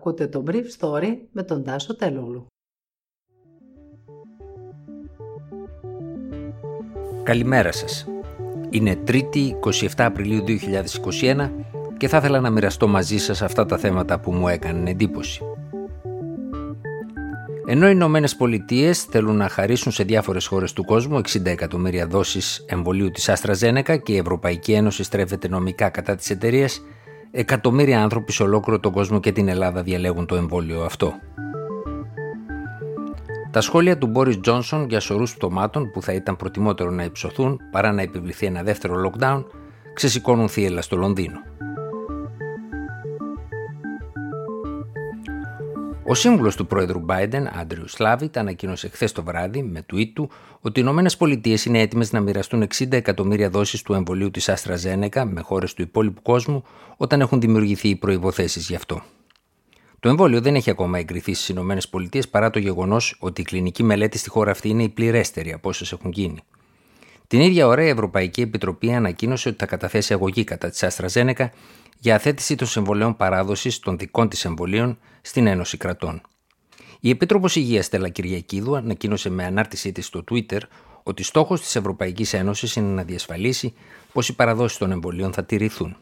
Ακούτε το Brief Story με τον Τάσο Τελούλου. Καλημέρα σας. Είναι 3η 27 Απριλίου 2021 και θα ήθελα να μοιραστώ μαζί σας αυτά τα θέματα που μου έκαναν εντύπωση. Ενώ οι Ηνωμένες Πολιτείες θέλουν να χαρίσουν σε διάφορες χώρες του κόσμου 60 εκατομμύρια δόσεις εμβολίου της Άστρα Ζένεκα και η Ευρωπαϊκή Ένωση στρέφεται νομικά κατά τη εταιρεία, εκατομμύρια άνθρωποι σε ολόκληρο τον κόσμο και την Ελλάδα διαλέγουν το εμβόλιο αυτό. Τα σχόλια του Μπόρις Τζόνσον για σωρούς πτωμάτων που θα ήταν προτιμότερο να υψωθούν παρά να επιβληθεί ένα δεύτερο lockdown ξεσηκώνουν θύελα στο Λονδίνο. Ο σύμβουλος του πρόεδρου Biden, Άντριου Σλάβιτ, ανακοίνωσε χθες το βράδυ με tweet του ότι οι Ηνωμένες Πολιτείες είναι έτοιμες να μοιραστούν 60 εκατομμύρια δόσεις του εμβολίου της Άστρα Ζένεκα με χώρες του υπόλοιπου κόσμου όταν έχουν δημιουργηθεί οι προποθέσει γι' αυτό. Το εμβόλιο δεν έχει ακόμα εγκριθεί στις Ηνωμένες Πολιτείες παρά το γεγονός ότι η κλινική μελέτη στη χώρα αυτή είναι η πληρέστερη από όσες έχουν γίνει. Την ίδια ώρα η Ευρωπαϊκή Επιτροπή ανακοίνωσε ότι θα καταθέσει αγωγή κατά της Αστραζένεκα για αθέτηση των συμβολέων παράδοσης των δικών της εμβολίων στην Ένωση Κρατών. Η Επίτροπος Υγείας Στέλλα Κυριακίδου ανακοίνωσε με ανάρτησή της στο Twitter ότι στόχος της Ευρωπαϊκής Ένωσης είναι να διασφαλίσει πως οι παραδόσεις των εμβολίων θα τηρηθούν.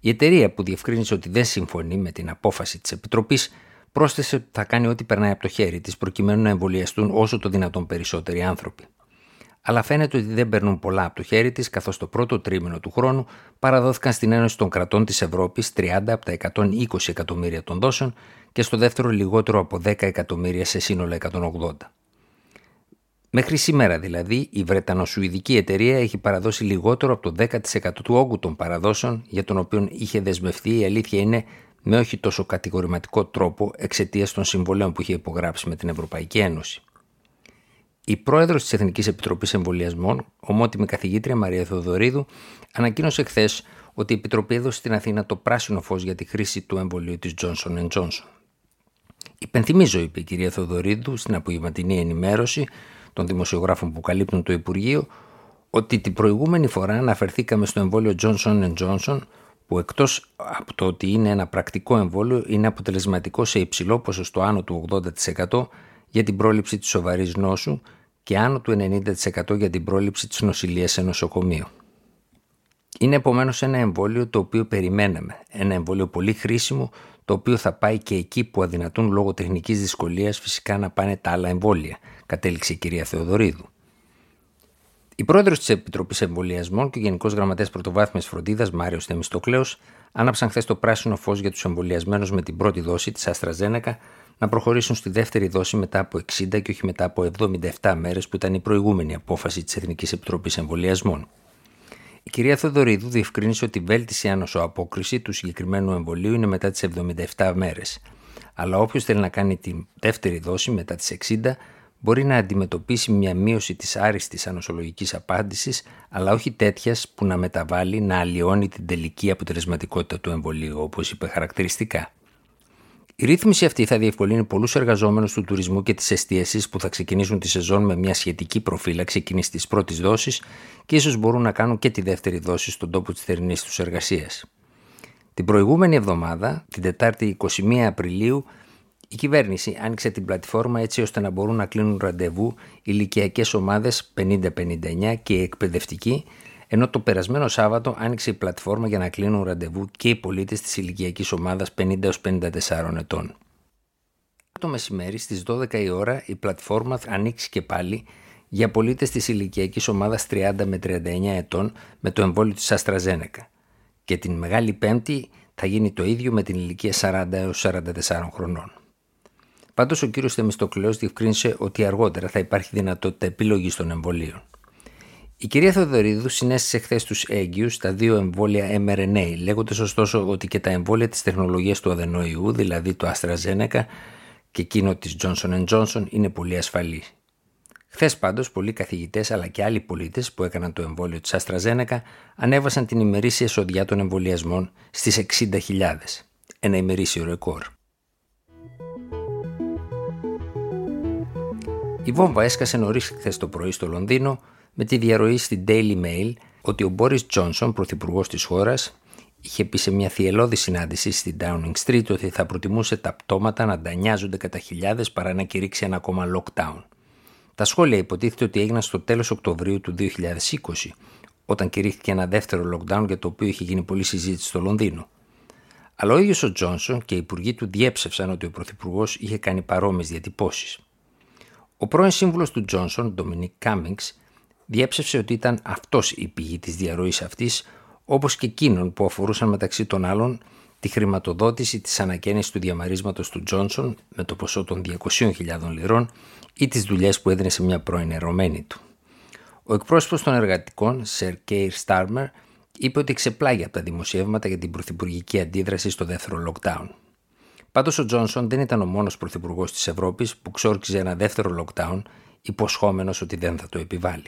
Η εταιρεία που διευκρίνησε ότι δεν συμφωνεί με την απόφαση της Επιτροπής πρόσθεσε ότι θα κάνει ό,τι περνάει από το χέρι της προκειμένου να εμβολιαστούν όσο το δυνατόν περισσότεροι άνθρωποι αλλά φαίνεται ότι δεν παίρνουν πολλά από το χέρι της, καθώς το πρώτο τρίμηνο του χρόνου παραδόθηκαν στην Ένωση των Κρατών της Ευρώπης 30 από τα 120 εκατομμύρια των δόσεων και στο δεύτερο λιγότερο από 10 εκατομμύρια σε σύνολο 180. Μέχρι σήμερα δηλαδή, η Βρετανο-Σουηδική εταιρεία έχει παραδώσει λιγότερο από το 10% του όγκου των παραδόσεων για τον οποίο είχε δεσμευτεί, η αλήθεια είναι, με όχι τόσο κατηγορηματικό τρόπο εξαιτίας των συμβολέων που είχε υπογράψει με την Ευρωπαϊκή Ένωση. Η πρόεδρος της Εθνικής Επιτροπής Εμβολιασμών, ομότιμη καθηγήτρια Μαρία Θεοδωρίδου, ανακοίνωσε χθες ότι η Επιτροπή έδωσε στην Αθήνα το πράσινο φως για τη χρήση του εμβολίου της Johnson Johnson. Υπενθυμίζω, είπε η κυρία Θεοδωρίδου στην απογευματινή ενημέρωση των δημοσιογράφων που καλύπτουν το Υπουργείο, ότι την προηγούμενη φορά αναφερθήκαμε στο εμβόλιο Johnson Johnson που εκτός από το ότι είναι ένα πρακτικό εμβόλιο είναι αποτελεσματικό σε υψηλό ποσοστό άνω του 80% για την πρόληψη της σοβαρής νόσου και άνω του 90% για την πρόληψη της νοσηλείας σε νοσοκομείο. Είναι επομένως ένα εμβόλιο το οποίο περιμέναμε, ένα εμβόλιο πολύ χρήσιμο το οποίο θα πάει και εκεί που αδυνατούν λόγω τεχνικής δυσκολίας φυσικά να πάνε τα άλλα εμβόλια, κατέληξε η κυρία Θεοδωρίδου. Η πρόεδρος της Επιτροπής Εμβολιασμών και ο Γενικός Γραμματέας Πρωτοβάθμιας Φροντίδας, Μάριος Θεμιστοκλέος, άναψαν χθες το πράσινο φως για τους εμβολιασμένους με την πρώτη δόση της Αστραζένεκα να προχωρήσουν στη δεύτερη δόση μετά από 60 και όχι μετά από 77 μέρες που ήταν η προηγούμενη απόφαση της Εθνικής Επιτροπής Εμβολιασμών. Η κυρία Θεοδωρίδου διευκρίνησε ότι η βέλτιση άνοσο απόκριση του συγκεκριμένου εμβολίου είναι μετά τις 77 μέρες. Αλλά όποιος θέλει να κάνει τη δεύτερη δόση μετά τις 60 μπορεί να αντιμετωπίσει μια μείωση της άριστης ανοσολογικής απάντησης, αλλά όχι τέτοιας που να μεταβάλει να αλλοιώνει την τελική αποτελεσματικότητα του εμβολίου, όπως είπε χαρακτηριστικά. Η ρύθμιση αυτή θα διευκολύνει πολλούς εργαζόμενους του τουρισμού και τη εστίαση που θα ξεκινήσουν τη σεζόν με μια σχετική προφύλαξη εκείνης της πρώτης δόσης και ίσως μπορούν να κάνουν και τη δεύτερη δόση στον τόπο της θερινής τους εργασίας. Την προηγούμενη εβδομάδα, την Τετάρτη 21 Απριλίου, η κυβέρνηση άνοιξε την πλατφόρμα έτσι ώστε να μπορούν να κλείνουν ραντεβού ηλικιακές ομάδες 50-59 και εκπαιδευτικοί, ενώ το περασμένο Σάββατο άνοιξε η πλατφόρμα για να κλείνουν ραντεβού και οι πολίτες της ηλικιακής ομάδας 50-54 ετών. Το μεσημέρι στις 12 η ώρα η πλατφόρμα θα ανοίξει και πάλι για πολίτες της ηλικιακής ομάδας 30 με 39 ετών με το εμβόλιο της Αστραζένεκα και την Μεγάλη Πέμπτη θα γίνει το ίδιο με την ηλικία 40 έως 44 χρονών. Πάντως ο κύριος Θεμιστοκλέος διευκρίνησε ότι αργότερα θα υπάρχει δυνατότητα επιλογής των εμβολίων. Η κυρία Θεοδωρίδου συνέστησε χθες τους έγκυους τα δύο εμβόλια mRNA, λέγοντας ωστόσο ότι και τα εμβόλια της τεχνολογίας του αδενοϊού, δηλαδή το AstraZeneca και εκείνο της Johnson Johnson, είναι πολύ ασφαλή. Χθες πάντως, πολλοί καθηγητές αλλά και άλλοι πολίτες που έκαναν το εμβόλιο της AstraZeneca ανέβασαν την ημερήσια εσοδιά των εμβολιασμών στις 60.000. Ένα ημερήσιο ρεκόρ. Η βόμβα έσκασε νωρίς χθες το πρωί στο Λονδίνο με τη διαρροή στην Daily Mail ότι ο Μπόρις Τζόνσον, πρωθυπουργός της χώρας, είχε πει σε μια θυελώδη συνάντηση στην Downing Street ότι θα προτιμούσε τα πτώματα να ντανιάζονται κατά χιλιάδες παρά να κηρύξει ένα ακόμα lockdown. Τα σχόλια υποτίθεται ότι έγιναν στο τέλος Οκτωβρίου του 2020, όταν κηρύχθηκε ένα δεύτερο lockdown για το οποίο είχε γίνει πολλή συζήτηση στο Λονδίνο. Αλλά ο ίδιος ο Τζόνσον και οι υπουργοί του διέψευσαν ότι ο Πρωθυπουργός είχε κάνει παρόμοιες διατυπώσεις. Ο πρώην σύμβουλος του Τζόνσον, Ντομινίκ Κάμινγκς, διέψευσε ότι ήταν αυτός η πηγή της διαρροής αυτής, όπως και εκείνων που αφορούσαν μεταξύ των άλλων τη χρηματοδότηση της ανακαίνησης του διαμαρίσματος του Τζόνσον με το ποσό των 200.000 λιρών ή τις δουλειές που έδινε σε μια πρώην ερωμένη του. Ο εκπρόσωπος των εργατικών, Σερ Κέιρ Στάρμερ, είπε ότι ξεπλάγει από τα δημοσιεύματα για την πρωθυπουργική αντίδραση στο δεύτερο lockdown. Πάντως ο Τζόνσον δεν ήταν ο μόνος πρωθυπουργός της Ευρώπης που ξόρκιζε ένα δεύτερο lockdown, υποσχόμενος ότι δεν θα το επιβάλλει.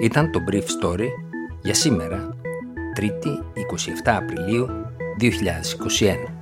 Ήταν το Brief Story για σήμερα, 3η 27 Απριλίου 2021.